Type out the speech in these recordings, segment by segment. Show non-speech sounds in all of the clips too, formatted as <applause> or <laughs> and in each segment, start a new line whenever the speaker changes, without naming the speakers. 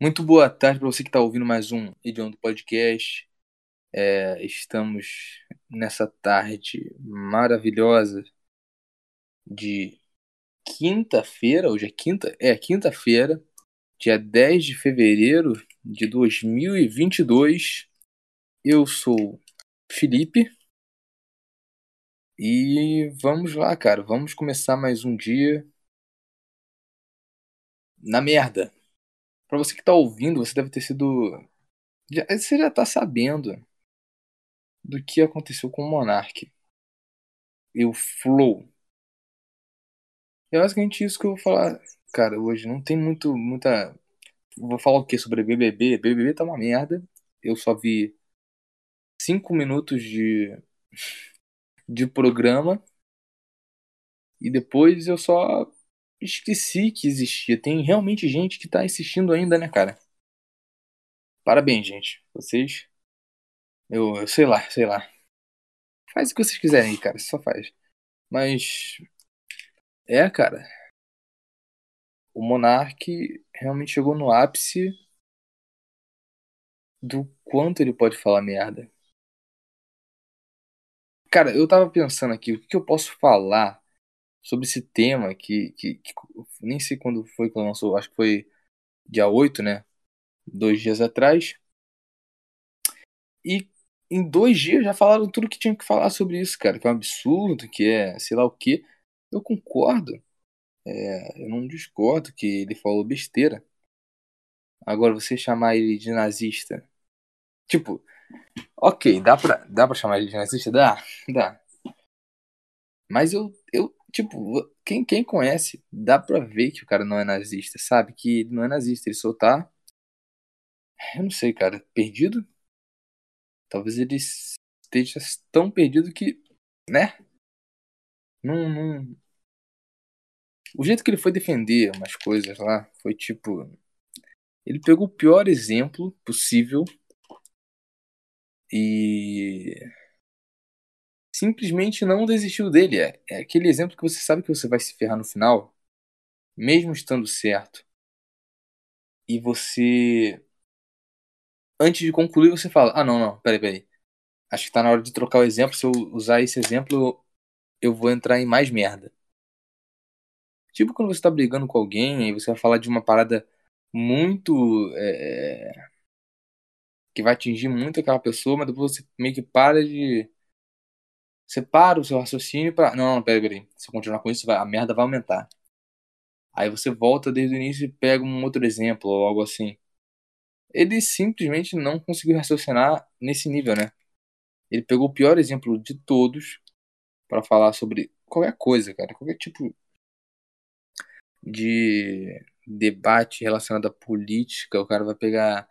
Muito boa tarde para você que está ouvindo mais um Idioma do Podcast. É, estamos nessa tarde maravilhosa de quinta-feira, hoje é quinta? É, quinta-feira, dia 10 de fevereiro de 2022. Eu sou Felipe e vamos lá, cara, vamos começar mais um dia na merda. Para você que tá ouvindo, você deve ter sido. Já, você já tá sabendo do que aconteceu com o Monark. E o Flow. É basicamente isso que eu vou falar, cara, hoje. Não tem muito. muita. Vou falar o que sobre BBB? BBB tá uma merda. Eu só vi cinco minutos de. de programa. E depois eu só esqueci que existia. Tem realmente gente que tá assistindo ainda, né, cara? Parabéns, gente. Vocês. Eu, eu sei lá, sei lá. Faz o que vocês quiserem cara. Só faz. Mas. É, cara. O Monark realmente chegou no ápice do quanto ele pode falar merda. Cara, eu tava pensando aqui, o que eu posso falar sobre esse tema que, que, que, nem sei quando foi que lançou, acho que foi dia 8, né? Dois dias atrás. E em dois dias já falaram tudo que tinha que falar sobre isso, cara. Que é um absurdo, que é sei lá o que. Eu concordo. É, eu não discordo que ele falou besteira. Agora, você chamar ele de nazista. Tipo, ok, dá pra, dá pra chamar ele de nazista? Dá, dá. Mas eu, eu tipo, quem, quem conhece, dá pra ver que o cara não é nazista, sabe? Que ele não é nazista, ele só tá. Eu não sei, cara, perdido? Talvez ele esteja tão perdido que, né? Não, não. O jeito que ele foi defender umas coisas lá foi tipo. Ele pegou o pior exemplo possível e simplesmente não desistiu dele. É, é aquele exemplo que você sabe que você vai se ferrar no final, mesmo estando certo. E você. Antes de concluir, você fala: Ah, não, não, peraí, peraí. Acho que tá na hora de trocar o exemplo. Se eu usar esse exemplo, eu vou entrar em mais merda. Tipo quando você tá brigando com alguém e você vai falar de uma parada muito. É, é, que vai atingir muito aquela pessoa, mas depois você meio que para de você para o seu raciocínio para. Não, não, peraí, peraí. Se eu continuar com isso, vai... a merda vai aumentar. Aí você volta desde o início e pega um outro exemplo ou algo assim. Ele simplesmente não conseguiu raciocinar nesse nível, né? Ele pegou o pior exemplo de todos para falar sobre qualquer coisa, cara. Qualquer tipo de debate relacionado à política. O cara vai pegar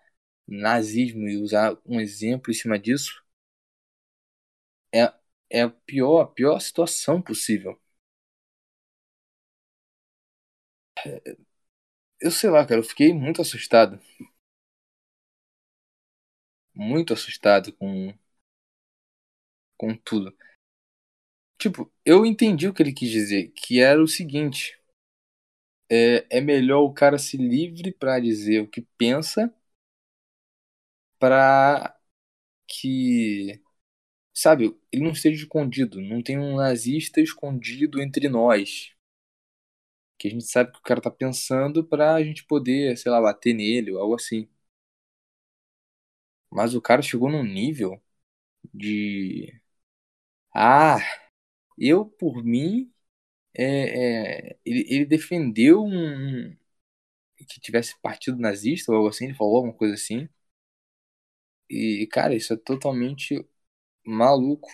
nazismo e usar um exemplo em cima disso. É é a pior, a pior situação possível. Eu sei lá, cara, eu fiquei muito assustado. Muito assustado com com tudo. Tipo, eu entendi o que ele quis dizer, que era o seguinte: é, é melhor o cara se livre para dizer o que pensa, para que sabe, ele não esteja escondido, não tem um nazista escondido entre nós. Que a gente sabe que o cara tá pensando pra gente poder, sei lá, bater nele ou algo assim. Mas o cara chegou num nível de. Ah, eu por mim. É, é, ele, ele defendeu um. que tivesse partido nazista ou algo assim, ele falou alguma coisa assim. E, cara, isso é totalmente Maluco.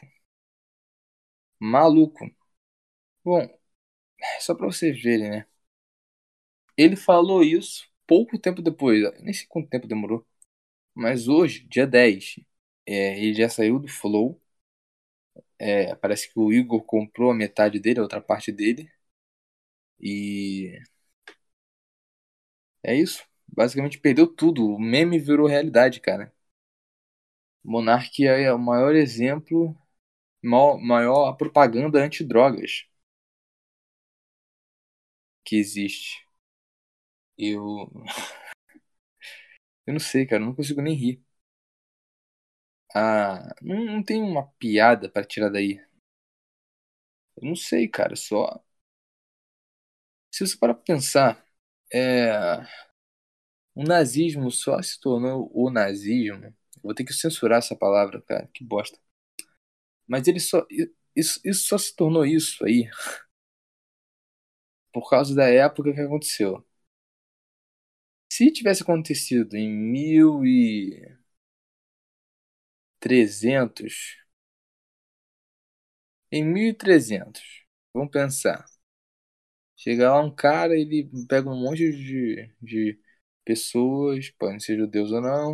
Maluco. Bom, só pra vocês verem, né? Ele falou isso pouco tempo depois, nem sei quanto tempo demorou. Mas hoje, dia 10, é, ele já saiu do Flow. É, parece que o Igor comprou a metade dele, a outra parte dele. E. É isso. Basicamente perdeu tudo. O meme virou realidade, cara. Monark é o maior exemplo, maior propaganda antidrogas que existe. Eu. <laughs> Eu não sei, cara, não consigo nem rir. Ah, não, não tem uma piada pra tirar daí. Eu não sei, cara, só. Se você parar pra pensar, é. O nazismo só se tornou o nazismo. Vou ter que censurar essa palavra, cara, que bosta. Mas ele só. Isso, isso só se tornou isso aí <laughs> por causa da época que aconteceu. Se tivesse acontecido em mil e trezentos, em mil e trezentos, vamos pensar. Chega lá um cara, ele pega um monte de, de pessoas, podem ser judeus ou não,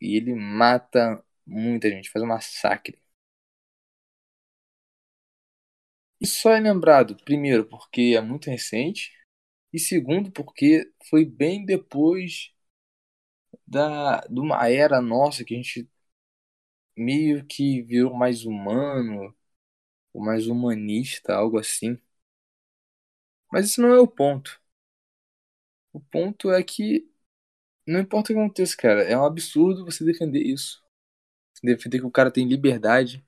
e ele mata muita gente, faz um massacre. Isso só é lembrado, primeiro, porque é muito recente, e segundo, porque foi bem depois da, de uma era nossa que a gente meio que virou mais humano, ou mais humanista, algo assim. Mas isso não é o ponto. O ponto é que não importa o que aconteça, cara, é um absurdo você defender isso. Defender que o cara tem liberdade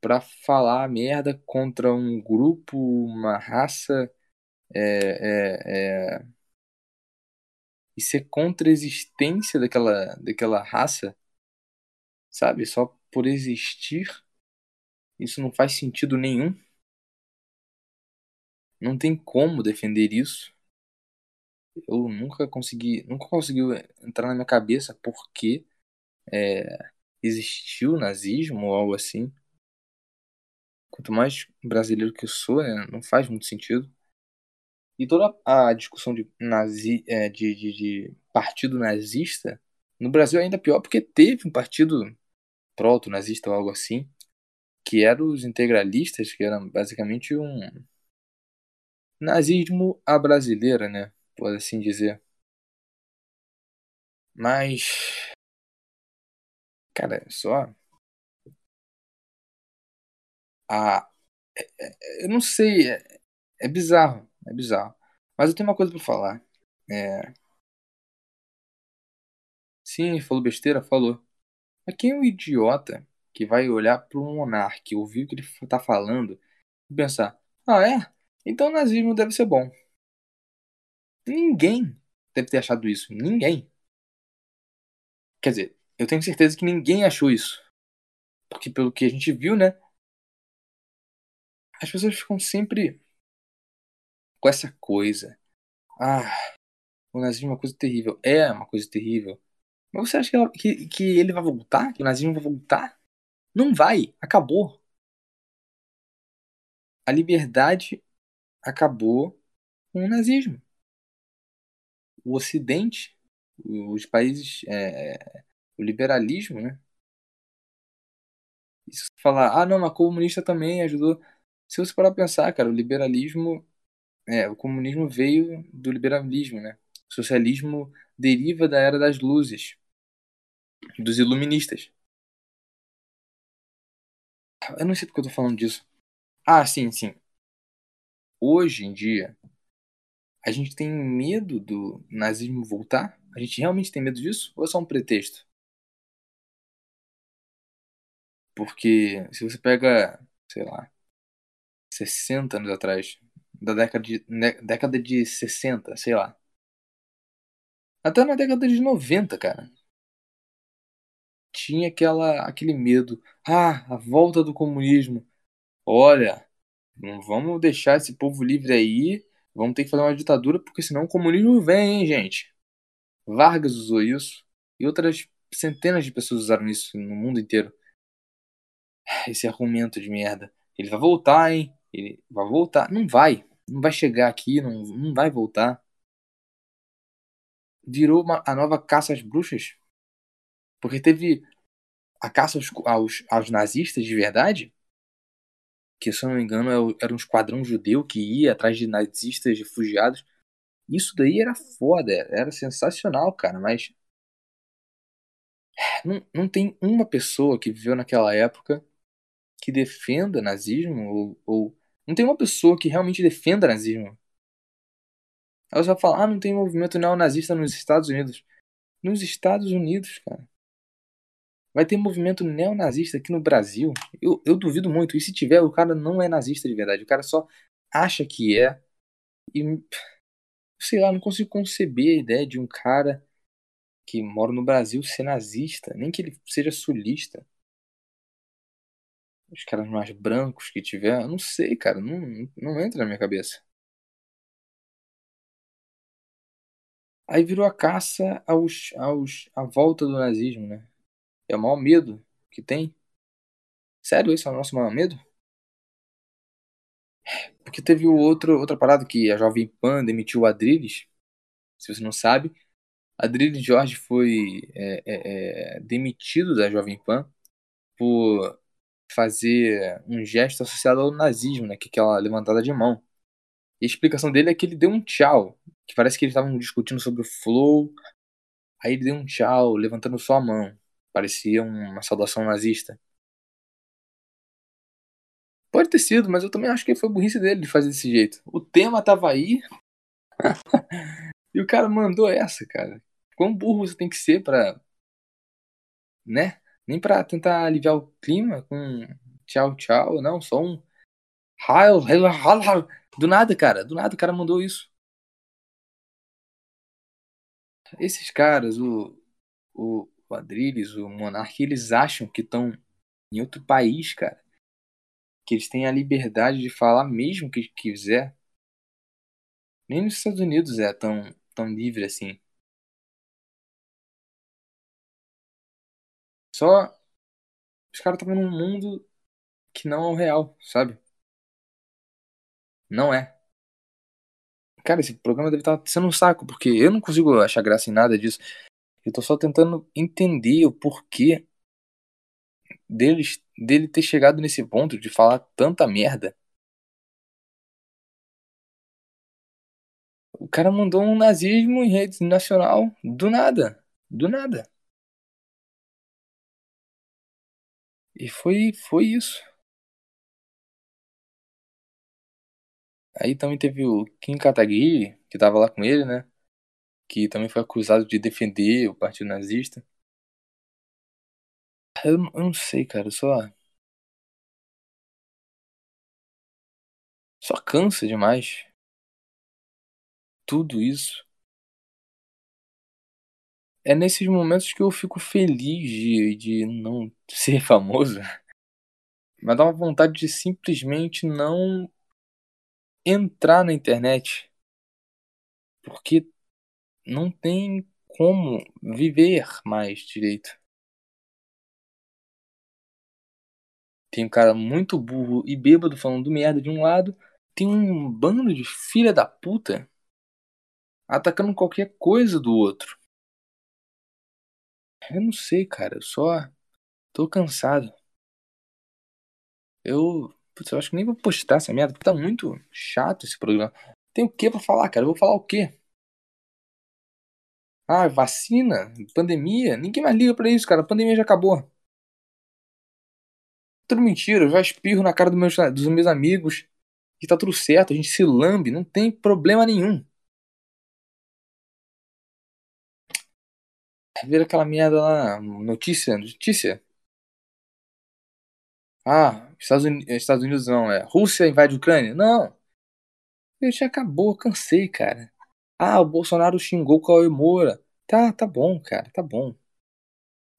para falar merda contra um grupo, uma raça, é, é, é, e ser contra a existência daquela, daquela raça, sabe? Só por existir, isso não faz sentido nenhum. Não tem como defender isso. Eu nunca consegui, nunca conseguiu entrar na minha cabeça porque é, existiu nazismo ou algo assim. Quanto mais brasileiro que eu sou, né, não faz muito sentido. E toda a discussão de, nazi, é, de, de, de partido nazista, no Brasil é ainda pior porque teve um partido proto-nazista ou algo assim, que eram os integralistas, que eram basicamente um nazismo à brasileira, né? Pode assim dizer. Mas. Cara, só. A. É, é, eu não sei. É, é bizarro. É bizarro. Mas eu tenho uma coisa pra falar. É. Sim, falou besteira? Falou. Mas quem é o idiota que vai olhar pro monarca, ouvir o que ele tá falando e pensar: ah, é? Então o nazismo deve ser bom. Ninguém deve ter achado isso. Ninguém. Quer dizer, eu tenho certeza que ninguém achou isso. Porque pelo que a gente viu, né? As pessoas ficam sempre com essa coisa. Ah, o nazismo é uma coisa terrível. É uma coisa terrível. Mas você acha que, ela, que, que ele vai voltar? Que o nazismo vai voltar? Não vai. Acabou. A liberdade acabou com o nazismo. O Ocidente, os países, é, o liberalismo, né? E falar, ah, não, mas comunista também ajudou. Se você parar pra pensar, cara, o liberalismo, é, o comunismo veio do liberalismo, né? O socialismo deriva da era das luzes, dos iluministas. Eu não sei porque eu tô falando disso. Ah, sim, sim. Hoje em dia, a gente tem medo do nazismo voltar? A gente realmente tem medo disso? Ou é só um pretexto? Porque se você pega, sei lá, 60 anos atrás, da década de, década de 60, sei lá. Até na década de 90, cara. Tinha aquela, aquele medo. Ah, a volta do comunismo. Olha, não vamos deixar esse povo livre aí. Vamos ter que fazer uma ditadura, porque senão o comunismo vem, hein, gente? Vargas usou isso. E outras centenas de pessoas usaram isso no mundo inteiro. Esse argumento de merda. Ele vai voltar, hein? Ele vai voltar. Não vai. Não vai chegar aqui, não, não vai voltar. Virou uma, a nova caça às bruxas. Porque teve a caça aos, aos, aos nazistas de verdade que se eu não me engano é era um esquadrão judeu que ia atrás de nazistas refugiados. Isso daí era foda, era sensacional, cara, mas não, não tem uma pessoa que viveu naquela época que defenda nazismo ou, ou não tem uma pessoa que realmente defenda nazismo. Aí você vai falar, ah, não tem movimento neonazista nos Estados Unidos. Nos Estados Unidos, cara. Vai ter movimento neonazista aqui no Brasil? Eu, eu duvido muito. E se tiver, o cara não é nazista de verdade. O cara só acha que é. E. Sei lá, não consigo conceber a ideia de um cara que mora no Brasil ser nazista. Nem que ele seja sulista. Os caras mais brancos que tiver. Eu não sei, cara. Não, não entra na minha cabeça. Aí virou a caça aos, aos, à volta do nazismo, né? É o maior medo que tem. Sério, esse é o nosso maior medo? Porque teve outro, outra parada que a Jovem Pan demitiu o Adrilles. Se você não sabe, Adrilles Jorge foi é, é, é, demitido da Jovem Pan por fazer um gesto associado ao nazismo, né? Que é aquela levantada de mão. E a explicação dele é que ele deu um tchau. Que parece que eles estavam discutindo sobre o flow. Aí ele deu um tchau, levantando só a mão. Parecia uma saudação nazista. Pode ter sido, mas eu também acho que foi burrice dele de fazer desse jeito. O tema tava aí. <laughs> e o cara mandou essa, cara. Quão burro você tem que ser pra. Né? Nem pra tentar aliviar o clima com tchau, tchau. Não, só um. Do nada, cara. Do nada o cara mandou isso. Esses caras, o, o, o Adrilles, o Monark, eles acham que estão em outro país, cara. Que eles têm a liberdade de falar mesmo que quiser. Nem nos Estados Unidos é tão, tão livre assim. Só os caras estão num mundo que não é o real, sabe? Não é. Cara, esse programa deve estar sendo um saco, porque eu não consigo achar graça em nada disso. Eu tô só tentando entender o porquê deles, dele ter chegado nesse ponto de falar tanta merda. O cara mandou um nazismo em rede nacional do nada. Do nada. E foi, foi isso. Aí também teve o Kim Kataguiri, que tava lá com ele, né? Que também foi acusado de defender o partido nazista. Eu, eu não sei, cara, só. Só cansa demais. Tudo isso. É nesses momentos que eu fico feliz de, de não <laughs> ser famoso. Mas dá uma vontade de simplesmente não entrar na internet. Porque não tem como viver mais direito. Tem um cara muito burro e bêbado falando merda de um lado. Tem um bando de filha da puta atacando qualquer coisa do outro. Eu não sei, cara. Eu só tô cansado. Eu. Putz, eu acho que nem vou postar essa merda, porque tá muito chato esse programa. Tem o que pra falar, cara? Eu vou falar o quê? Ah, vacina? Pandemia? Ninguém mais liga pra isso, cara. A pandemia já acabou. Tudo mentira. Eu já espirro na cara dos meus, dos meus amigos. E tá tudo certo. A gente se lambe. Não tem problema nenhum. Vira aquela merda lá. Notícia. Notícia. Ah, Estados Unidos, Estados Unidos não, é. Rússia invade a Ucrânia? Não. Eu já acabou, cansei, cara. Ah, o Bolsonaro xingou o Cauê Moura. Tá, tá bom, cara, tá bom.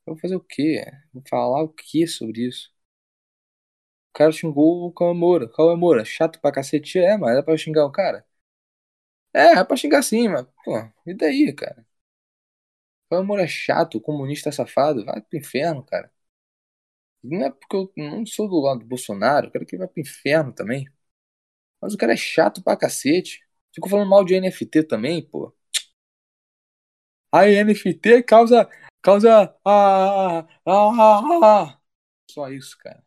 Eu vou fazer o quê? Vou falar o que sobre isso? O cara xingou o Cauê Moura. Cauê Moura, chato pra cacete. É, mas é pra xingar o cara? É, é pra xingar sim, mas, pô, e daí, cara? Cauê Moura é chato, comunista safado. Vai pro inferno, cara. Não é porque eu não sou do lado do Bolsonaro, eu quero que ele vá pro inferno também. Mas o cara é chato pra cacete. Ficou falando mal de NFT também, pô. A NFT causa. causa. Ah, ah, ah, ah. Só isso, cara.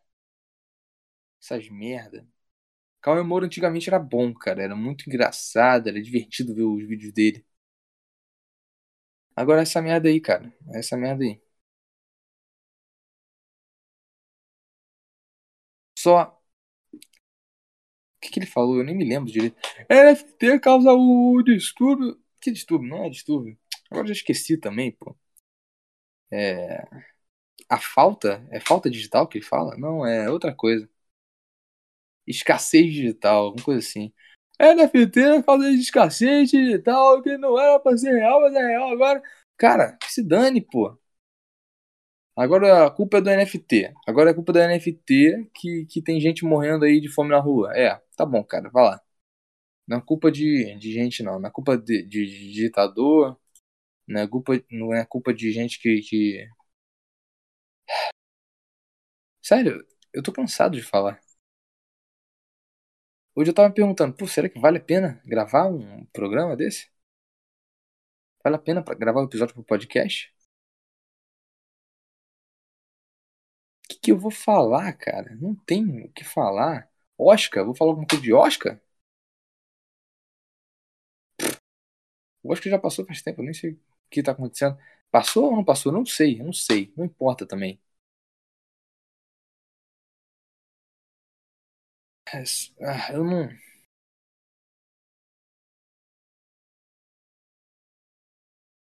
Essas merda. Cauê Moura antigamente era bom, cara. Era muito engraçado, era divertido ver os vídeos dele. Agora essa merda aí, cara. Essa merda aí. Só que, que ele falou? Eu nem me lembro direito. NFT causa o distúrbio. Que distúrbio? Não é distúrbio. Agora já esqueci também, pô. É. A falta? É falta digital que ele fala? Não, é outra coisa. Escassez digital, alguma coisa assim. NFT causa de escassez digital, que não era pra ser real, mas é real agora. Cara, se dane, pô. Agora a culpa é do NFT. Agora é culpa do NFT que, que tem gente morrendo aí de fome na rua. É, tá bom, cara, vai lá. Não é culpa de, de gente, não. Não é culpa de, de, de ditador. Não é culpa, não é culpa de gente que, que. Sério, eu tô cansado de falar. Hoje eu tava me perguntando, pô, será que vale a pena gravar um programa desse? Vale a pena gravar um episódio pro podcast? Que, eu vou falar, cara? Não tem o que falar. Oscar? Vou falar alguma coisa de Oscar? O Oscar já passou faz tempo, eu nem sei o que tá acontecendo. Passou ou não passou? Não sei, não sei. Não importa também. Ah, eu não.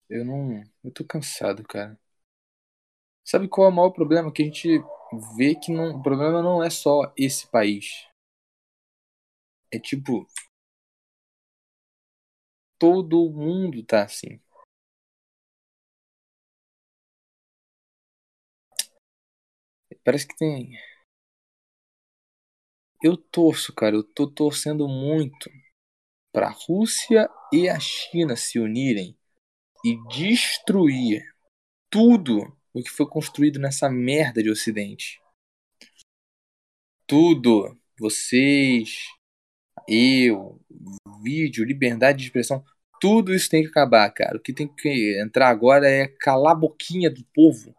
Eu não. Eu tô cansado, cara. Sabe qual é o maior problema? Que a gente vê que não, o problema não é só esse país. É tipo. Todo mundo tá assim. Parece que tem. Eu torço, cara. Eu tô torcendo muito pra Rússia e a China se unirem e destruir tudo o que foi construído nessa merda de Ocidente. Tudo. Vocês, eu, vídeo, liberdade de expressão, tudo isso tem que acabar, cara. O que tem que entrar agora é calar a boquinha do povo.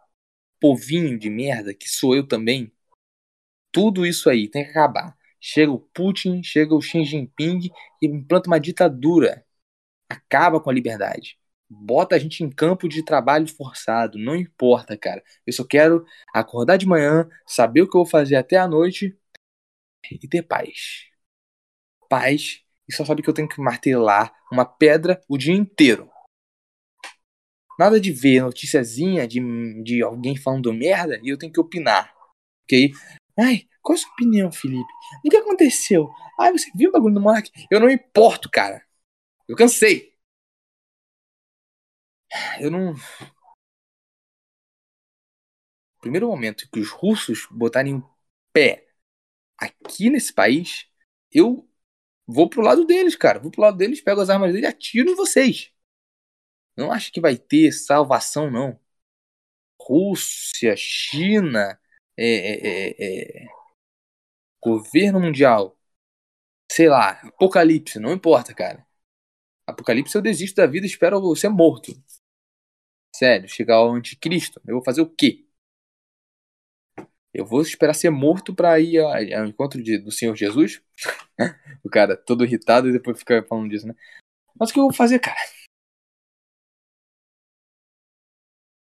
Povinho de merda, que sou eu também. Tudo isso aí tem que acabar. Chega o Putin, chega o Xi Jinping e implanta uma ditadura. Acaba com a liberdade. Bota a gente em campo de trabalho forçado, não importa, cara. Eu só quero acordar de manhã, saber o que eu vou fazer até a noite e ter paz. Paz e só sabe que eu tenho que martelar uma pedra o dia inteiro. Nada de ver noticiazinha de, de alguém falando merda e eu tenho que opinar. Ok? Ai, qual é a sua opinião, Felipe? O que aconteceu? Ai, você viu o bagulho do Monark? Eu não importo, cara. Eu cansei eu não. Primeiro momento que os russos botarem o pé aqui nesse país, eu vou pro lado deles, cara. Vou pro lado deles, pego as armas deles e atiro em vocês. Não acho que vai ter salvação, não. Rússia, China, é, é, é, é governo mundial, sei lá, apocalipse, não importa, cara. Apocalipse eu desisto da vida e espero ser morto. Sério, chegar ao anticristo, eu vou fazer o quê? Eu vou esperar ser morto para ir ao encontro de, do Senhor Jesus? <laughs> o cara todo irritado e depois fica falando disso, né? Mas o que eu vou fazer, cara?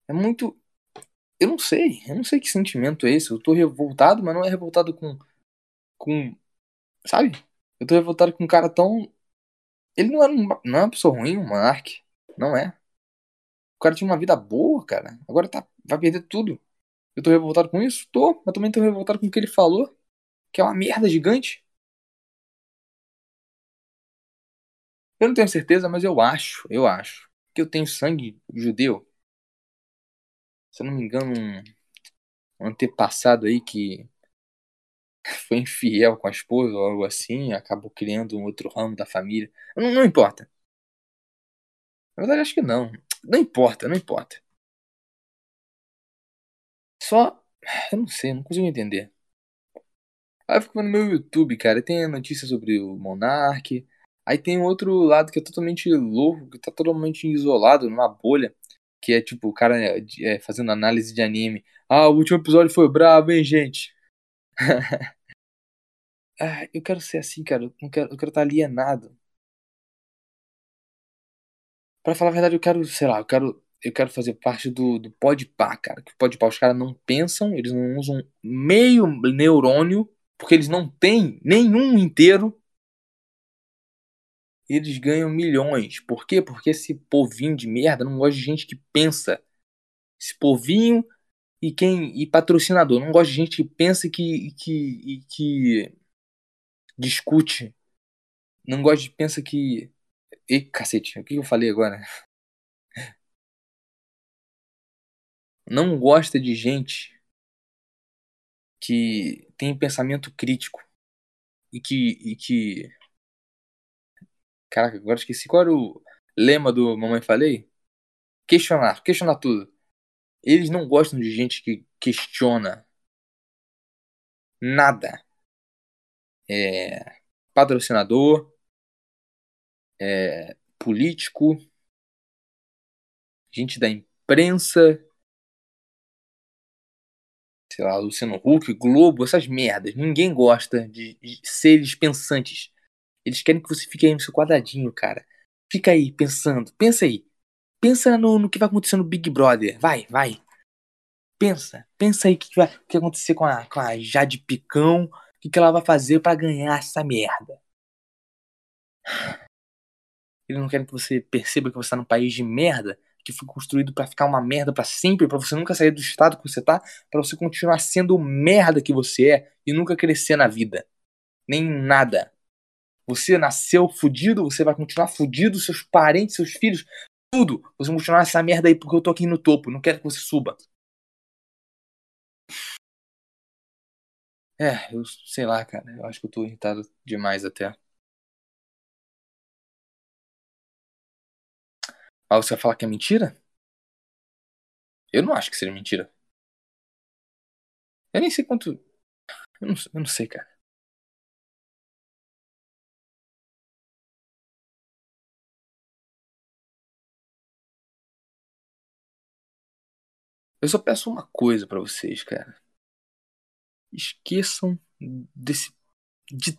É muito. Eu não sei. Eu não sei que sentimento é esse. Eu tô revoltado, mas não é revoltado com. com. Sabe? Eu tô revoltado com um cara tão. Ele não é, um, não é uma pessoa ruim, um monarque. Não é. O cara tinha uma vida boa, cara. Agora tá, vai perder tudo. Eu tô revoltado com isso? Tô, mas também tô revoltado com o que ele falou, que é uma merda gigante. Eu não tenho certeza, mas eu acho, eu acho, que eu tenho sangue judeu. Se eu não me engano, um, antepassado aí que <laughs> foi infiel com a esposa ou algo assim, acabou criando um outro ramo da família. Não, não importa. Na verdade, acho que não. Não importa, não importa. Só. Eu não sei, não consigo entender. Aí eu fico no meu YouTube, cara. Tem notícia sobre o Monark. Aí tem outro lado que é totalmente louco, que tá totalmente isolado, numa bolha. Que é tipo o cara é, é, fazendo análise de anime. Ah, o último episódio foi brabo, hein, gente? <laughs> ah, eu quero ser assim, cara. Eu, quero, estar alienado. Pra falar a verdade, eu quero, sei lá, eu quero, eu quero fazer parte do, do Podpah, cara. Que Podpah, os caras não pensam, eles não usam meio neurônio, porque eles não têm nenhum inteiro. eles ganham milhões. Por quê? Porque esse povinho de merda não gosta de gente que pensa. Esse povinho e quem e patrocinador não gosta de gente que pensa e que, que, que discute. Não gosta de pensa que. E cacete, o que eu falei agora? Não gosta de gente que tem pensamento crítico e que, e que Caraca, agora esqueci qual era o lema do Mamãe Falei? Questionar, questionar tudo. Eles não gostam de gente que questiona nada. É, patrocinador, é, político, gente da imprensa, sei lá, Luciano Huck, Globo, essas merdas. Ninguém gosta de, de seres pensantes. Eles querem que você fique aí no seu quadradinho, cara. Fica aí pensando. Pensa aí. Pensa no, no que vai acontecer no Big Brother. Vai, vai. Pensa. Pensa aí o que, que vai, que acontecer com a, com a Jade Picão. O que, que ela vai fazer para ganhar essa merda. Eles não querem que você perceba que você tá num país de merda que foi construído para ficar uma merda para sempre, para você nunca sair do estado que você tá, para você continuar sendo o merda que você é e nunca crescer na vida. Nem nada. Você nasceu fudido, você vai continuar fudido, seus parentes, seus filhos, tudo. Você vai continuar essa merda aí porque eu tô aqui no topo. Não quero que você suba. É, eu sei lá, cara. Eu acho que eu tô irritado demais até. Mas você vai falar que é mentira? Eu não acho que seja mentira. Eu nem sei quanto. Eu não, eu não sei, cara. Eu só peço uma coisa para vocês, cara. Esqueçam desse. De,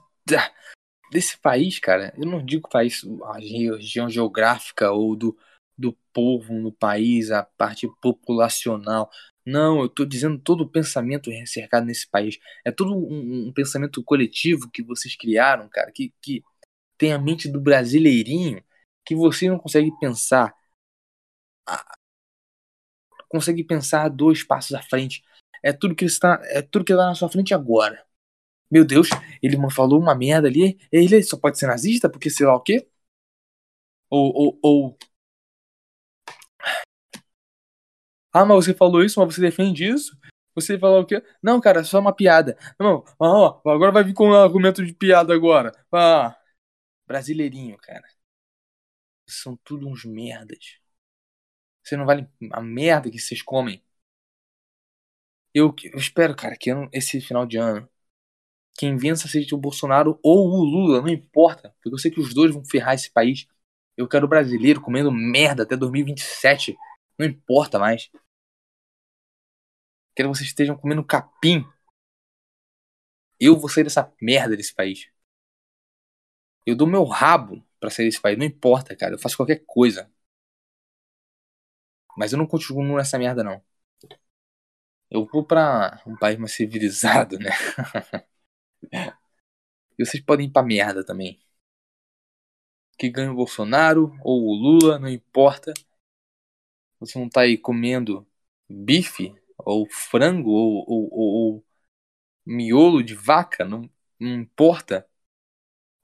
desse país, cara. Eu não digo país, a região geográfica ou do, do povo no país, a parte populacional. Não, eu tô dizendo todo o pensamento cercado nesse país. É todo um, um pensamento coletivo que vocês criaram, cara, que, que tem a mente do brasileirinho, que você não consegue pensar consegue pensar dois passos à frente. É tudo que está, é tudo que está na sua frente agora. Meu Deus, ele falou uma merda ali. Ele só pode ser nazista porque sei lá o quê? Ou, ou, ou... Ah, mas você falou isso, mas você defende isso? Você falou o quê? Não, cara, só uma piada. Não, ó, agora vai vir com um argumento de piada agora. Ah, brasileirinho, cara. São tudo uns merdas. Você não vale a merda que vocês comem. Eu, eu espero, cara, que esse final de ano quem vença seja o Bolsonaro ou o Lula, não importa, porque eu sei que os dois vão ferrar esse país. Eu quero brasileiro comendo merda até 2027, não importa mais. Quero que vocês estejam comendo capim. Eu vou sair dessa merda desse país. Eu dou meu rabo para sair desse país, não importa, cara. Eu faço qualquer coisa. Mas eu não continuo nessa merda, não. Eu vou pra um país mais civilizado, né? <laughs> e vocês podem ir pra merda também. Que ganha o Bolsonaro ou o Lula, não importa. Você não tá aí comendo bife, ou frango, ou, ou, ou, ou miolo de vaca, não, não importa.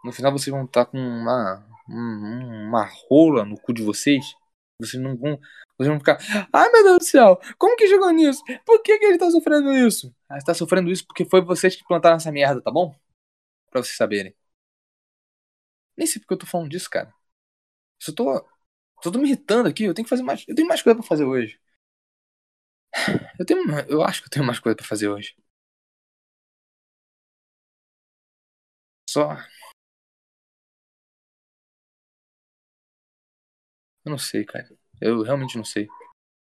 No final vocês vão estar tá com uma, uma rola no cu de vocês. Vocês não vão vocês vão ficar, ai meu Deus do céu, como que chegou nisso? Por que, que ele tá sofrendo isso? Ah, tá sofrendo isso porque foi vocês que plantaram essa merda, tá bom? Pra vocês saberem. Nem sei porque eu tô falando disso, cara. Só tô. Tô me irritando aqui, eu tenho que fazer mais. Eu tenho mais coisa pra fazer hoje. <sighs> Eu tenho. Eu acho que eu tenho mais coisa pra fazer hoje. Só. Eu não sei, cara. Eu realmente não sei.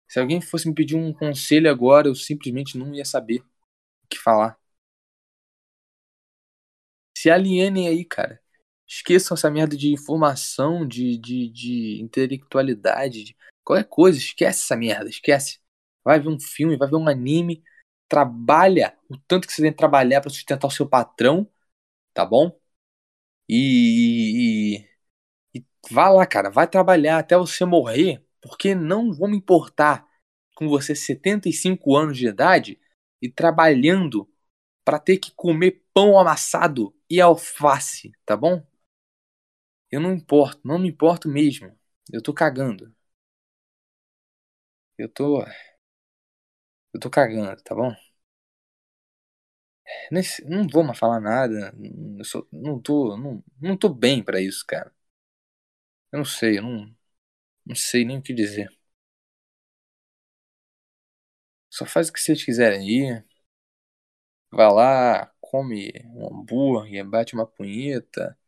Se alguém fosse me pedir um conselho agora, eu simplesmente não ia saber o que falar. Se alienem aí, cara. Esqueçam essa merda de informação, de, de, de intelectualidade, de qualquer coisa. Esquece essa merda, esquece. Vai ver um filme, vai ver um anime. Trabalha o tanto que você tem que trabalhar para sustentar o seu patrão, tá bom? E, e, Vá lá, cara, vai trabalhar até você morrer, porque não vou me importar com você 75 anos de idade e trabalhando para ter que comer pão amassado e alface, tá bom? Eu não importo, não me importo mesmo. Eu tô cagando. Eu tô. Eu tô cagando, tá bom? Nesse, não vou mais falar nada. Eu não tô. Não, não tô bem para isso, cara. Eu não sei, eu não. Não sei nem o que dizer. Só faz o que vocês quiserem aí. Vai lá, come um hambúrguer, bate uma punheta,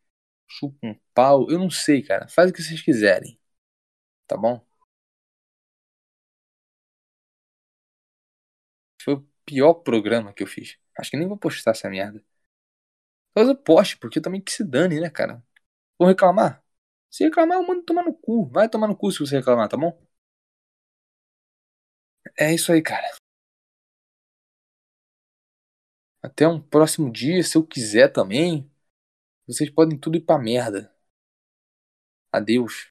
chupa um pau. Eu não sei, cara. Faz o que vocês quiserem. Tá bom? Foi o pior programa que eu fiz. Acho que nem vou postar essa merda. Talvez eu poste, porque eu também que se dane, né, cara? Vou reclamar? Se reclamar, eu mando tomar no cu. Vai tomar no cu se você reclamar, tá bom? É isso aí, cara. Até um próximo dia, se eu quiser também. Vocês podem tudo ir pra merda. Adeus.